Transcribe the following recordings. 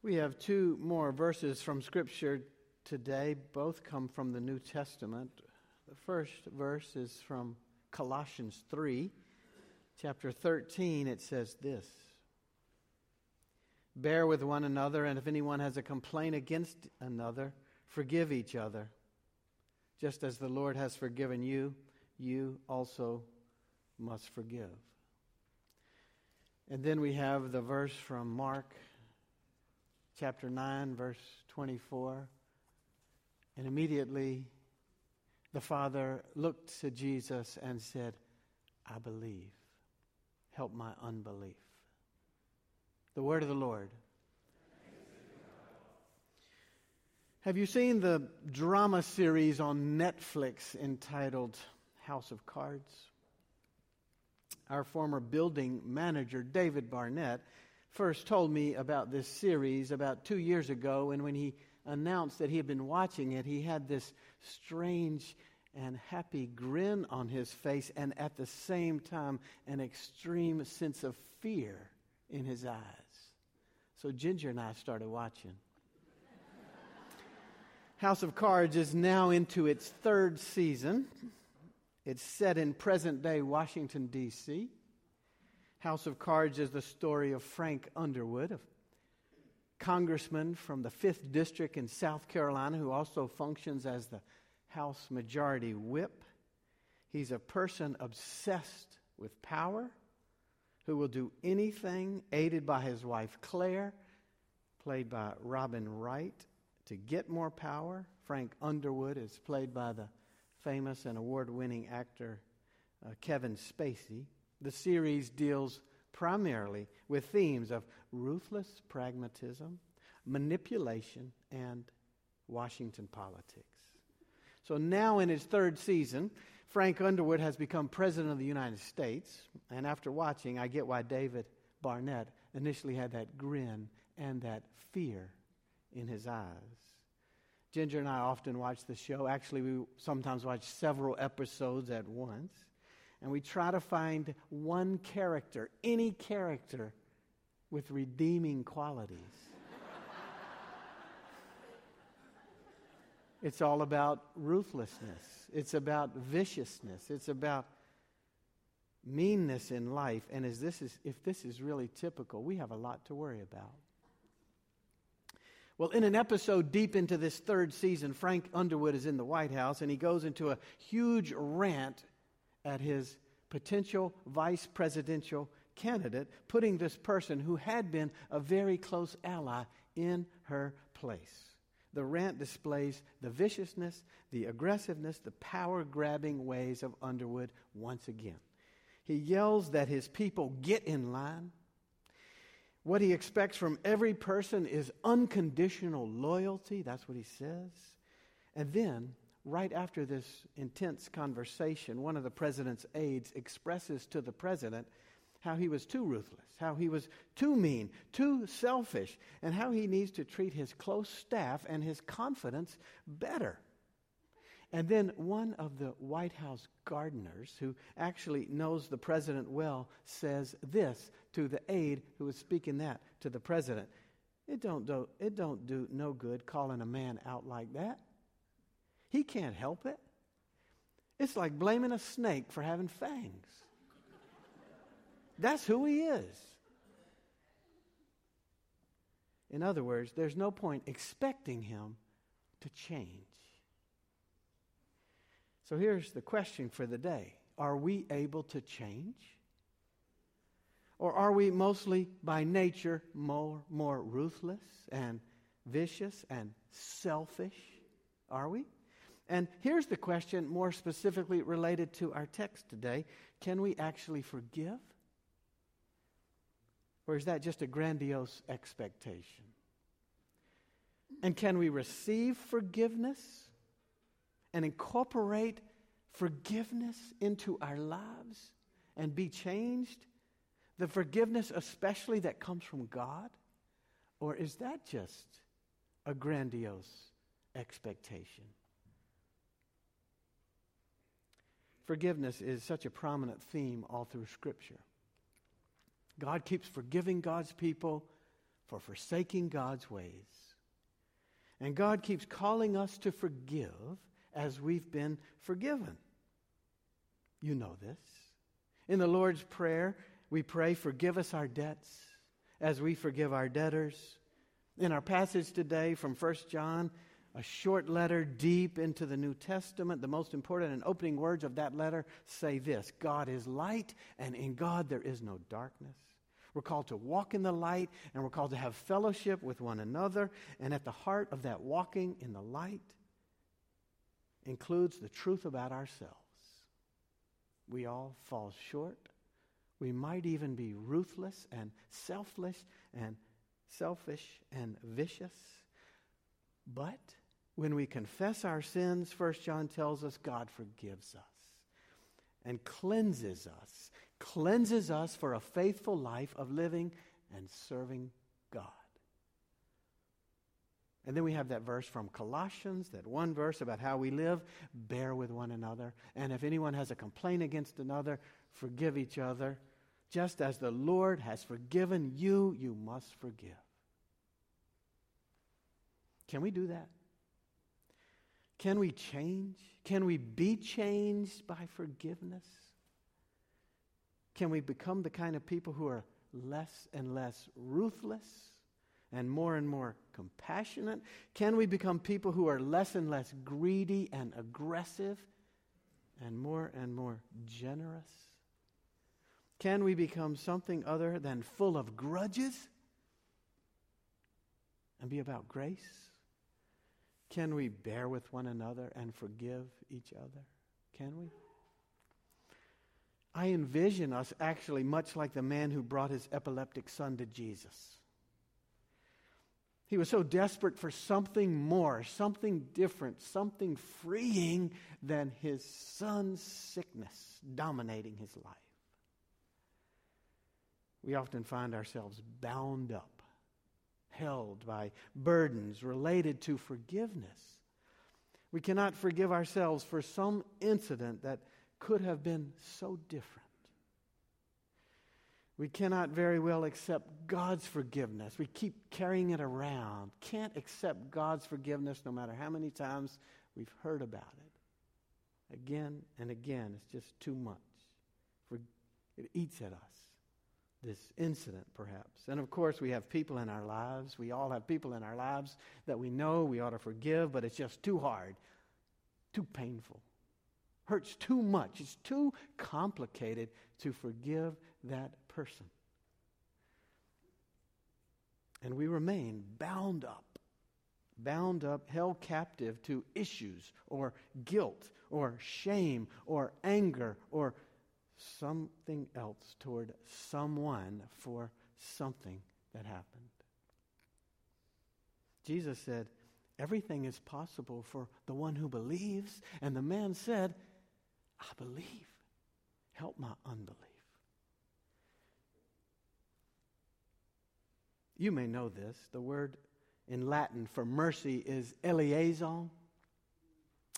We have two more verses from Scripture today. Both come from the New Testament. The first verse is from Colossians 3, chapter 13. It says this Bear with one another, and if anyone has a complaint against another, forgive each other. Just as the Lord has forgiven you, you also must forgive. And then we have the verse from Mark chapter 9, verse 24. And immediately the Father looked to Jesus and said, I believe. Help my unbelief. The word of the Lord. Have you seen the drama series on Netflix entitled House of Cards? Our former building manager, David Barnett, first told me about this series about two years ago, and when he announced that he had been watching it, he had this strange and happy grin on his face, and at the same time, an extreme sense of fear in his eyes. So Ginger and I started watching. House of Cards is now into its third season. It's set in present day Washington, D.C. House of Cards is the story of Frank Underwood, a congressman from the 5th District in South Carolina who also functions as the House Majority Whip. He's a person obsessed with power who will do anything, aided by his wife Claire, played by Robin Wright, to get more power. Frank Underwood is played by the famous and award winning actor uh, Kevin Spacey. The series deals primarily with themes of ruthless pragmatism, manipulation, and Washington politics. So now, in its third season, Frank Underwood has become President of the United States. And after watching, I get why David Barnett initially had that grin and that fear in his eyes. Ginger and I often watch the show. Actually, we sometimes watch several episodes at once and we try to find one character, any character, with redeeming qualities. it's all about ruthlessness, it's about viciousness, it's about meanness in life. And as this is, if this is really typical, we have a lot to worry about. Well, in an episode deep into this third season, Frank Underwood is in the White House and he goes into a huge rant at his potential vice presidential candidate, putting this person who had been a very close ally in her place. The rant displays the viciousness, the aggressiveness, the power grabbing ways of Underwood once again. He yells that his people get in line. What he expects from every person is unconditional loyalty. That's what he says. And then right after this intense conversation, one of the president's aides expresses to the president how he was too ruthless, how he was too mean, too selfish, and how he needs to treat his close staff and his confidence better. And then one of the White House gardeners, who actually knows the president well, says this to the aide who was speaking that to the president. It don't do, it don't do no good calling a man out like that. He can't help it. It's like blaming a snake for having fangs. That's who he is. In other words, there's no point expecting him to change. So here's the question for the day Are we able to change? Or are we mostly by nature more, more ruthless and vicious and selfish? Are we? And here's the question more specifically related to our text today Can we actually forgive? Or is that just a grandiose expectation? And can we receive forgiveness and incorporate forgiveness into our lives and be changed? The forgiveness, especially that comes from God? Or is that just a grandiose expectation? Forgiveness is such a prominent theme all through Scripture. God keeps forgiving God's people for forsaking God's ways. And God keeps calling us to forgive as we've been forgiven. You know this. In the Lord's Prayer, we pray, Forgive us our debts as we forgive our debtors. In our passage today from 1 John, a short letter deep into the New Testament, the most important and opening words of that letter say this God is light, and in God there is no darkness. We're called to walk in the light, and we're called to have fellowship with one another. And at the heart of that walking in the light includes the truth about ourselves. We all fall short. We might even be ruthless and selfless and selfish and vicious. But when we confess our sins, First John tells us God forgives us and cleanses us, cleanses us for a faithful life of living and serving God. And then we have that verse from Colossians, that one verse about how we live, bear with one another. And if anyone has a complaint against another, forgive each other. Just as the Lord has forgiven you, you must forgive. Can we do that? Can we change? Can we be changed by forgiveness? Can we become the kind of people who are less and less ruthless? and more and more compassionate? Can we become people who are less and less greedy and aggressive and more and more generous? Can we become something other than full of grudges and be about grace? Can we bear with one another and forgive each other? Can we? I envision us actually much like the man who brought his epileptic son to Jesus. He was so desperate for something more, something different, something freeing than his son's sickness dominating his life. We often find ourselves bound up, held by burdens related to forgiveness. We cannot forgive ourselves for some incident that could have been so different. We cannot very well accept God's forgiveness. We keep carrying it around. Can't accept God's forgiveness no matter how many times we've heard about it. Again and again, it's just too much. It eats at us, this incident perhaps. And of course, we have people in our lives. We all have people in our lives that we know we ought to forgive, but it's just too hard, too painful, hurts too much. It's too complicated to forgive that person. And we remain bound up, bound up, held captive to issues or guilt or shame or anger or something else toward someone for something that happened. Jesus said, Everything is possible for the one who believes. And the man said, I believe. Help my unbelief. You may know this. The word in Latin for mercy is eleison.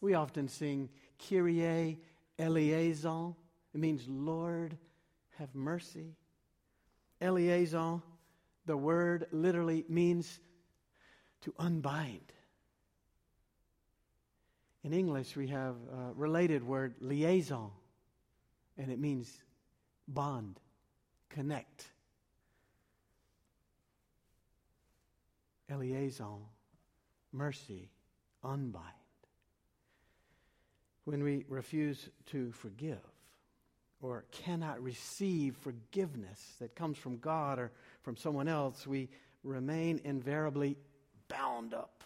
We often sing Kyrie eleison. It means, Lord, have mercy. Eleison, the word literally means to unbind. In English, we have a related word, liaison, and it means bond, connect. Eleison, mercy, unbind. When we refuse to forgive or cannot receive forgiveness that comes from God or from someone else, we remain invariably bound up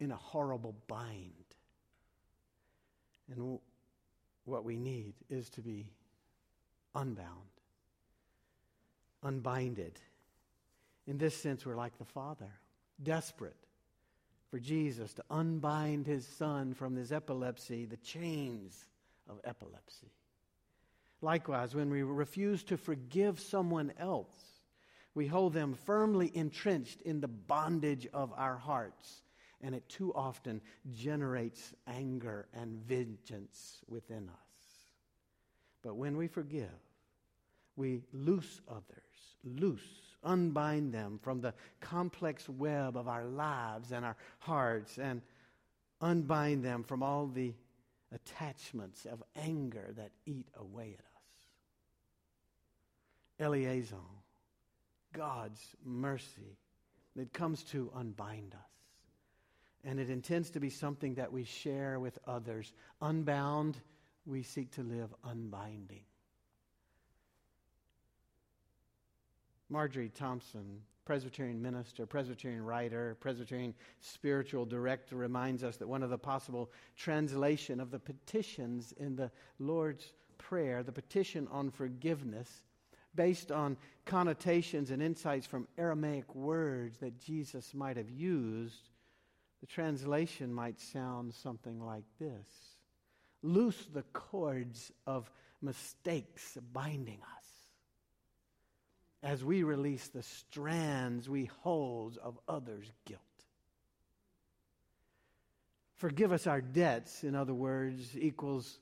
in a horrible bind. And what we need is to be unbound, unbinded. In this sense, we're like the Father, desperate for Jesus to unbind his son from his epilepsy, the chains of epilepsy. Likewise, when we refuse to forgive someone else, we hold them firmly entrenched in the bondage of our hearts, and it too often generates anger and vengeance within us. But when we forgive, we loose others loose, unbind them from the complex web of our lives and our hearts, and unbind them from all the attachments of anger that eat away at us. Eleison, God's mercy that comes to unbind us. And it intends to be something that we share with others. Unbound, we seek to live unbinding. Marjorie Thompson, Presbyterian minister, Presbyterian writer, Presbyterian spiritual director, reminds us that one of the possible translation of the petitions in the Lord's Prayer, the petition on forgiveness, based on connotations and insights from Aramaic words that Jesus might have used, the translation might sound something like this. Loose the cords of mistakes binding us as we release the strands we hold of others' guilt. Forgive us our debts, in other words, equals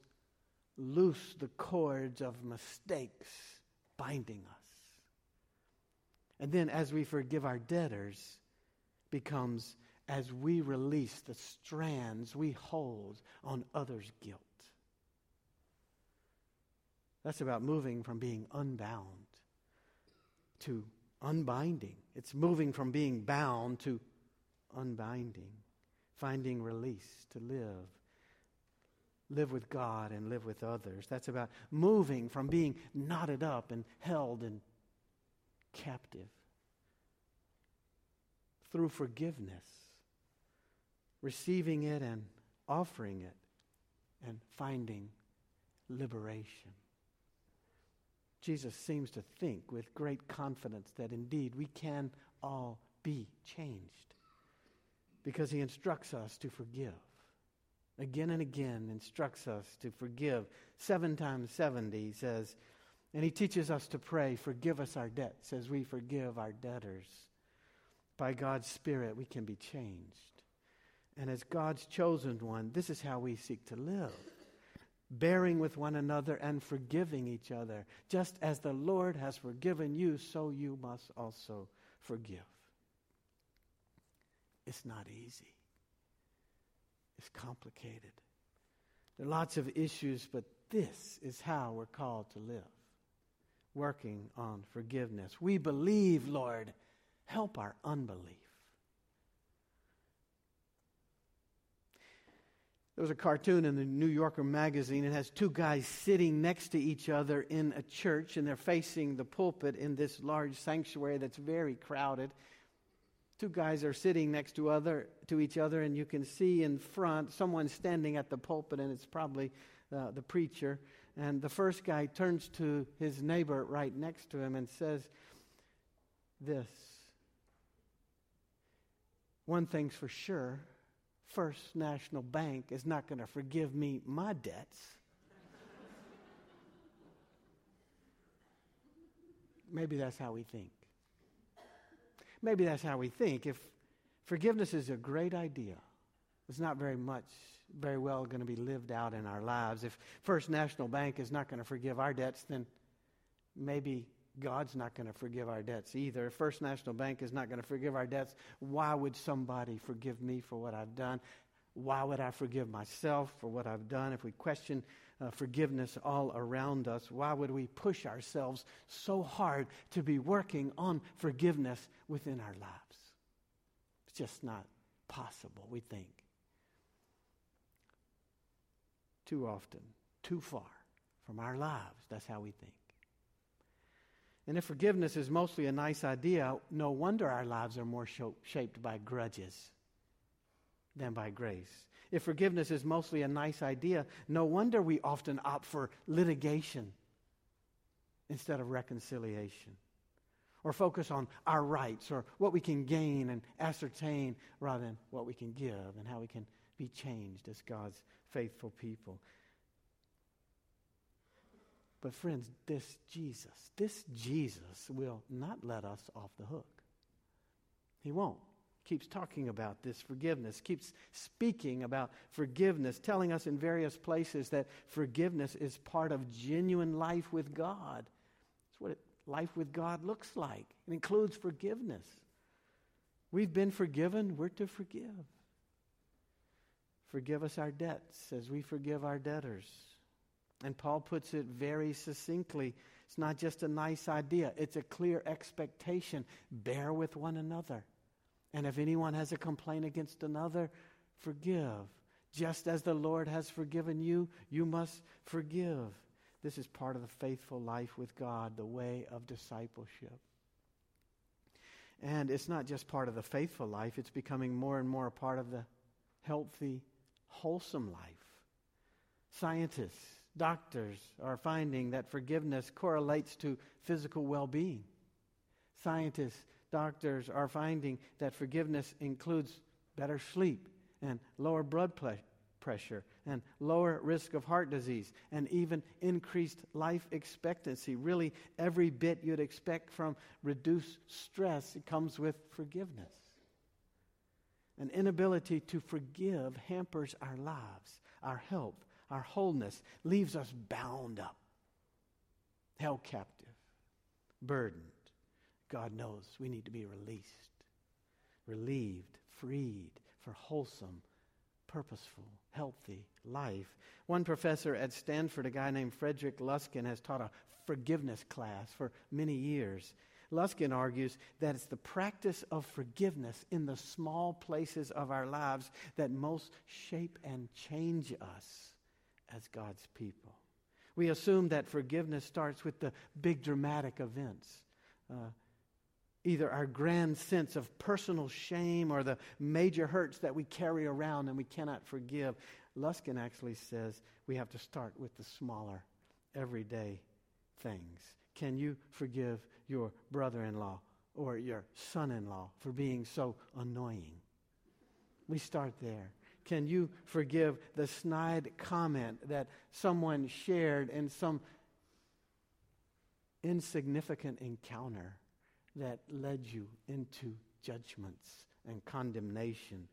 loose the cords of mistakes binding us. And then, as we forgive our debtors, becomes as we release the strands we hold on others' guilt. That's about moving from being unbound to unbinding. It's moving from being bound to unbinding, finding release to live live with God and live with others. That's about moving from being knotted up and held and captive through forgiveness, receiving it and offering it, and finding liberation. Jesus seems to think with great confidence that indeed we can all be changed because he instructs us to forgive again and again instructs us to forgive. Seven times 70, he says, and he teaches us to pray, forgive us our debts as we forgive our debtors. By God's Spirit, we can be changed. And as God's chosen one, this is how we seek to live bearing with one another and forgiving each other. Just as the Lord has forgiven you, so you must also forgive. It's not easy it's complicated. There are lots of issues, but this is how we're called to live working on forgiveness. We believe, Lord, help our unbelief. There was a cartoon in the New Yorker magazine. It has two guys sitting next to each other in a church, and they're facing the pulpit in this large sanctuary that's very crowded. Two guys are sitting next to other to each other and you can see in front someone standing at the pulpit and it's probably uh, the preacher. And the first guy turns to his neighbor right next to him and says this. One thing's for sure first national bank is not going to forgive me my debts maybe that's how we think Maybe that's how we think. If forgiveness is a great idea, it's not very much, very well going to be lived out in our lives. If First National Bank is not going to forgive our debts, then maybe God's not going to forgive our debts either. First National Bank is not going to forgive our debts, why would somebody forgive me for what I've done? Why would I forgive myself for what I've done? If we question uh, forgiveness all around us, why would we push ourselves so hard to be working on forgiveness within our lives? It's just not possible, we think. Too often, too far from our lives. That's how we think. And if forgiveness is mostly a nice idea, no wonder our lives are more shaped by grudges than by grace. If forgiveness is mostly a nice idea, no wonder we often opt for litigation instead of reconciliation. Or focus on our rights or what we can gain and ascertain rather than what we can give and how we can be changed as God's faithful people. But, friends, this Jesus, this Jesus will not let us off the hook. He won't keeps talking about this forgiveness, keeps speaking about forgiveness, telling us in various places that forgiveness is part of genuine life with God. That's what life with God looks like. It includes forgiveness. We've been forgiven, we're to forgive. Forgive us our debts as we forgive our debtors. And Paul puts it very succinctly. It's not just a nice idea, it's a clear expectation. Bear with one another. And if anyone has a complaint against another, forgive. Just as the Lord has forgiven you, you must forgive. This is part of the faithful life with God, the way of discipleship. And it's not just part of the faithful life, it's becoming more and more a part of the healthy, wholesome life. Scientists, doctors are finding that forgiveness correlates to physical well being. Scientists, doctors are finding that forgiveness includes better sleep and lower blood pressure and lower risk of heart disease and even increased life expectancy. Really, every bit you'd expect from reduced stress comes with forgiveness. An inability to forgive hampers our lives, our health, our wholeness, leaves us bound up, held captive, burdened. God knows we need to be released, relieved, freed for wholesome, purposeful, healthy life. One professor at Stanford, a guy named Frederick Luskin, has taught a forgiveness class for many years. Luskin argues that it's the practice of forgiveness in the small places of our lives that most shape and change us as God's people. We assume that forgiveness starts with the big dramatic events. Uh, either our grand sense of personal shame or the major hurts that we carry around and we cannot forgive. Luskin actually says we have to start with the smaller, everyday things. Can you forgive your brother in law or your son in law for being so annoying? We start there. Can you forgive the snide comment that someone shared in some insignificant encounter that led you into judgments and condemnation?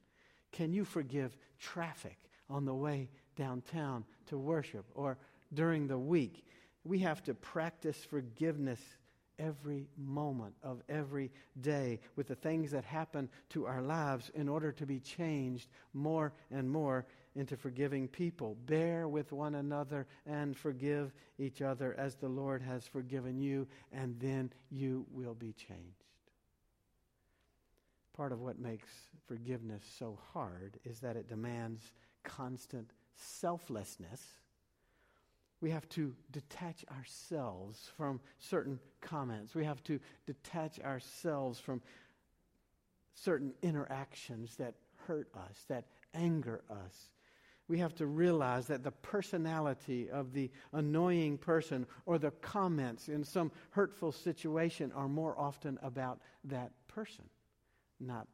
Can you forgive traffic on the way downtown to worship or during the week? We have to practice forgiveness every moment of every day with the things that happen to our lives in order to be changed more and more into forgiving people. Bear with one another and forgive each other as the Lord has forgiven you, and then you will be changed. Part of what makes forgiveness so hard is that it demands constant selflessness we have to detach ourselves from certain comments. We have to detach ourselves from certain interactions that hurt us, that anger us. We have to realize that the personality of the annoying person or the comments in some hurtful situation are more often about that person, not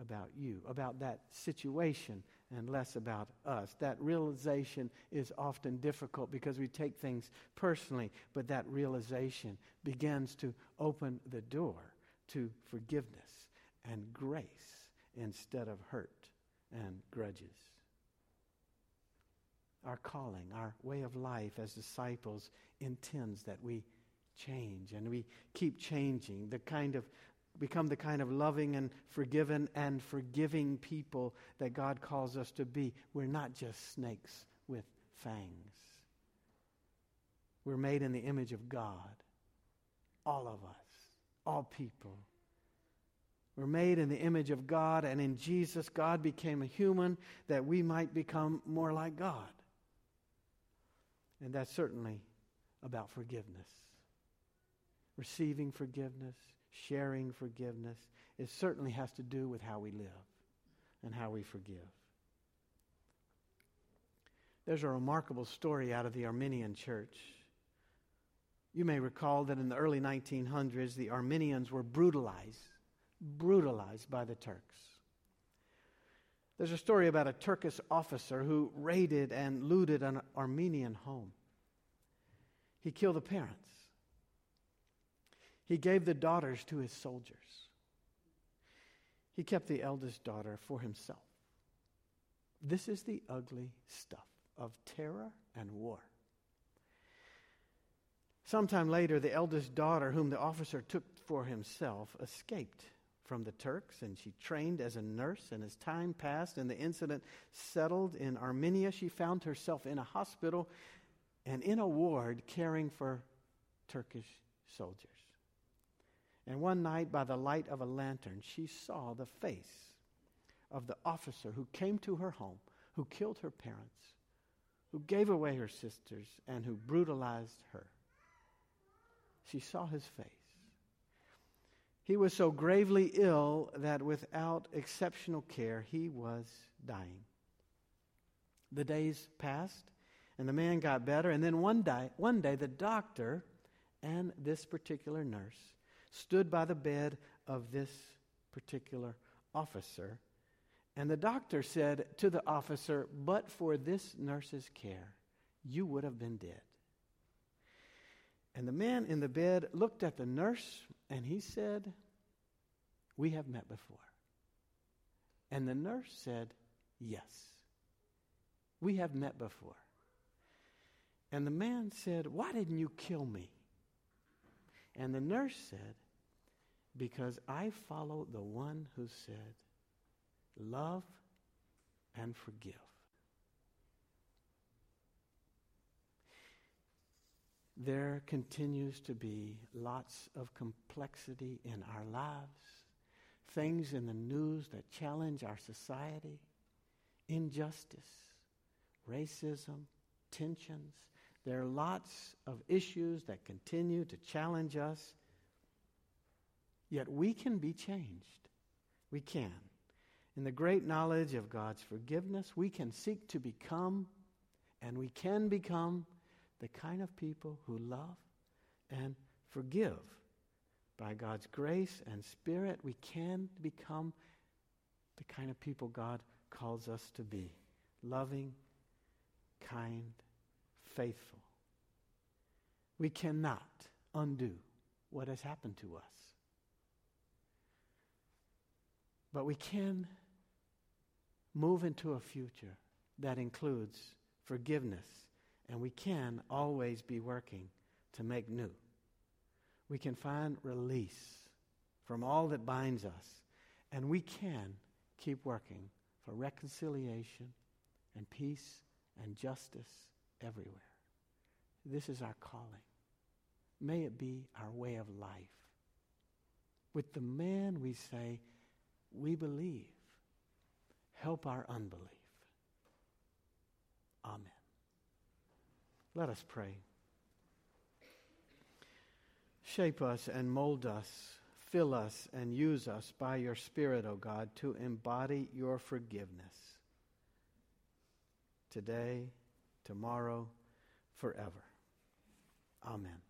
about you, about that situation, and less about us. That realization is often difficult because we take things personally, but that realization begins to open the door to forgiveness and grace instead of hurt and grudges. Our calling, our way of life as disciples intends that we change and we keep changing the kind of become the kind of loving and forgiven and forgiving people that God calls us to be. We're not just snakes with fangs. We're made in the image of God. All of us, all people. We're made in the image of God, and in Jesus, God became a human that we might become more like God. And that's certainly about forgiveness. Receiving forgiveness, sharing forgiveness, it certainly has to do with how we live and how we forgive. There's a remarkable story out of the Armenian church. You may recall that in the early 1900s, the Armenians were brutalized, brutalized by the Turks. There's a story about a Turkish officer who raided and looted an Armenian home. He killed the parents. He gave the daughters to his soldiers. He kept the eldest daughter for himself. This is the ugly stuff of terror and war. Sometime later, the eldest daughter, whom the officer took for himself, escaped from the Turks, and she trained as a nurse. And as time passed and the incident settled in Armenia, she found herself in a hospital and in a ward caring for Turkish soldiers. And one night, by the light of a lantern, she saw the face of the officer who came to her home, who killed her parents, who gave away her sisters, and who brutalized her. She saw his face. He was so gravely ill that without exceptional care, he was dying. The days passed, and the man got better, and then one day, one day the doctor and this particular nurse stood by the bed of this particular officer. And the doctor said to the officer, But for this nurse's care, you would have been dead. And the man in the bed looked at the nurse and he said, We have met before. And the nurse said, Yes, we have met before. And the man said, Why didn't you kill me? And the nurse said, Because I follow the one who said, Love and forgive. There continues to be lots of complexity in our lives, things in the news that challenge our society, injustice, racism, tensions, there are lots of issues that continue to challenge us, yet we can be changed. We can. In the great knowledge of God's forgiveness, we can seek to become, and we can become, the kind of people who love and forgive. By God's grace and Spirit, we can become the kind of people God calls us to be loving, kind, faithful. We cannot undo what has happened to us. But we can move into a future that includes forgiveness, and we can always be working to make new. We can find release from all that binds us, and we can keep working for reconciliation and peace and justice everywhere. This is our calling. May it be our way of life. With the man, we say, We believe. Help our unbelief. Amen. Let us pray. Shape us and mold us, fill us and use us by your Spirit, O God, to embody your forgiveness today tomorrow, forever. Amen.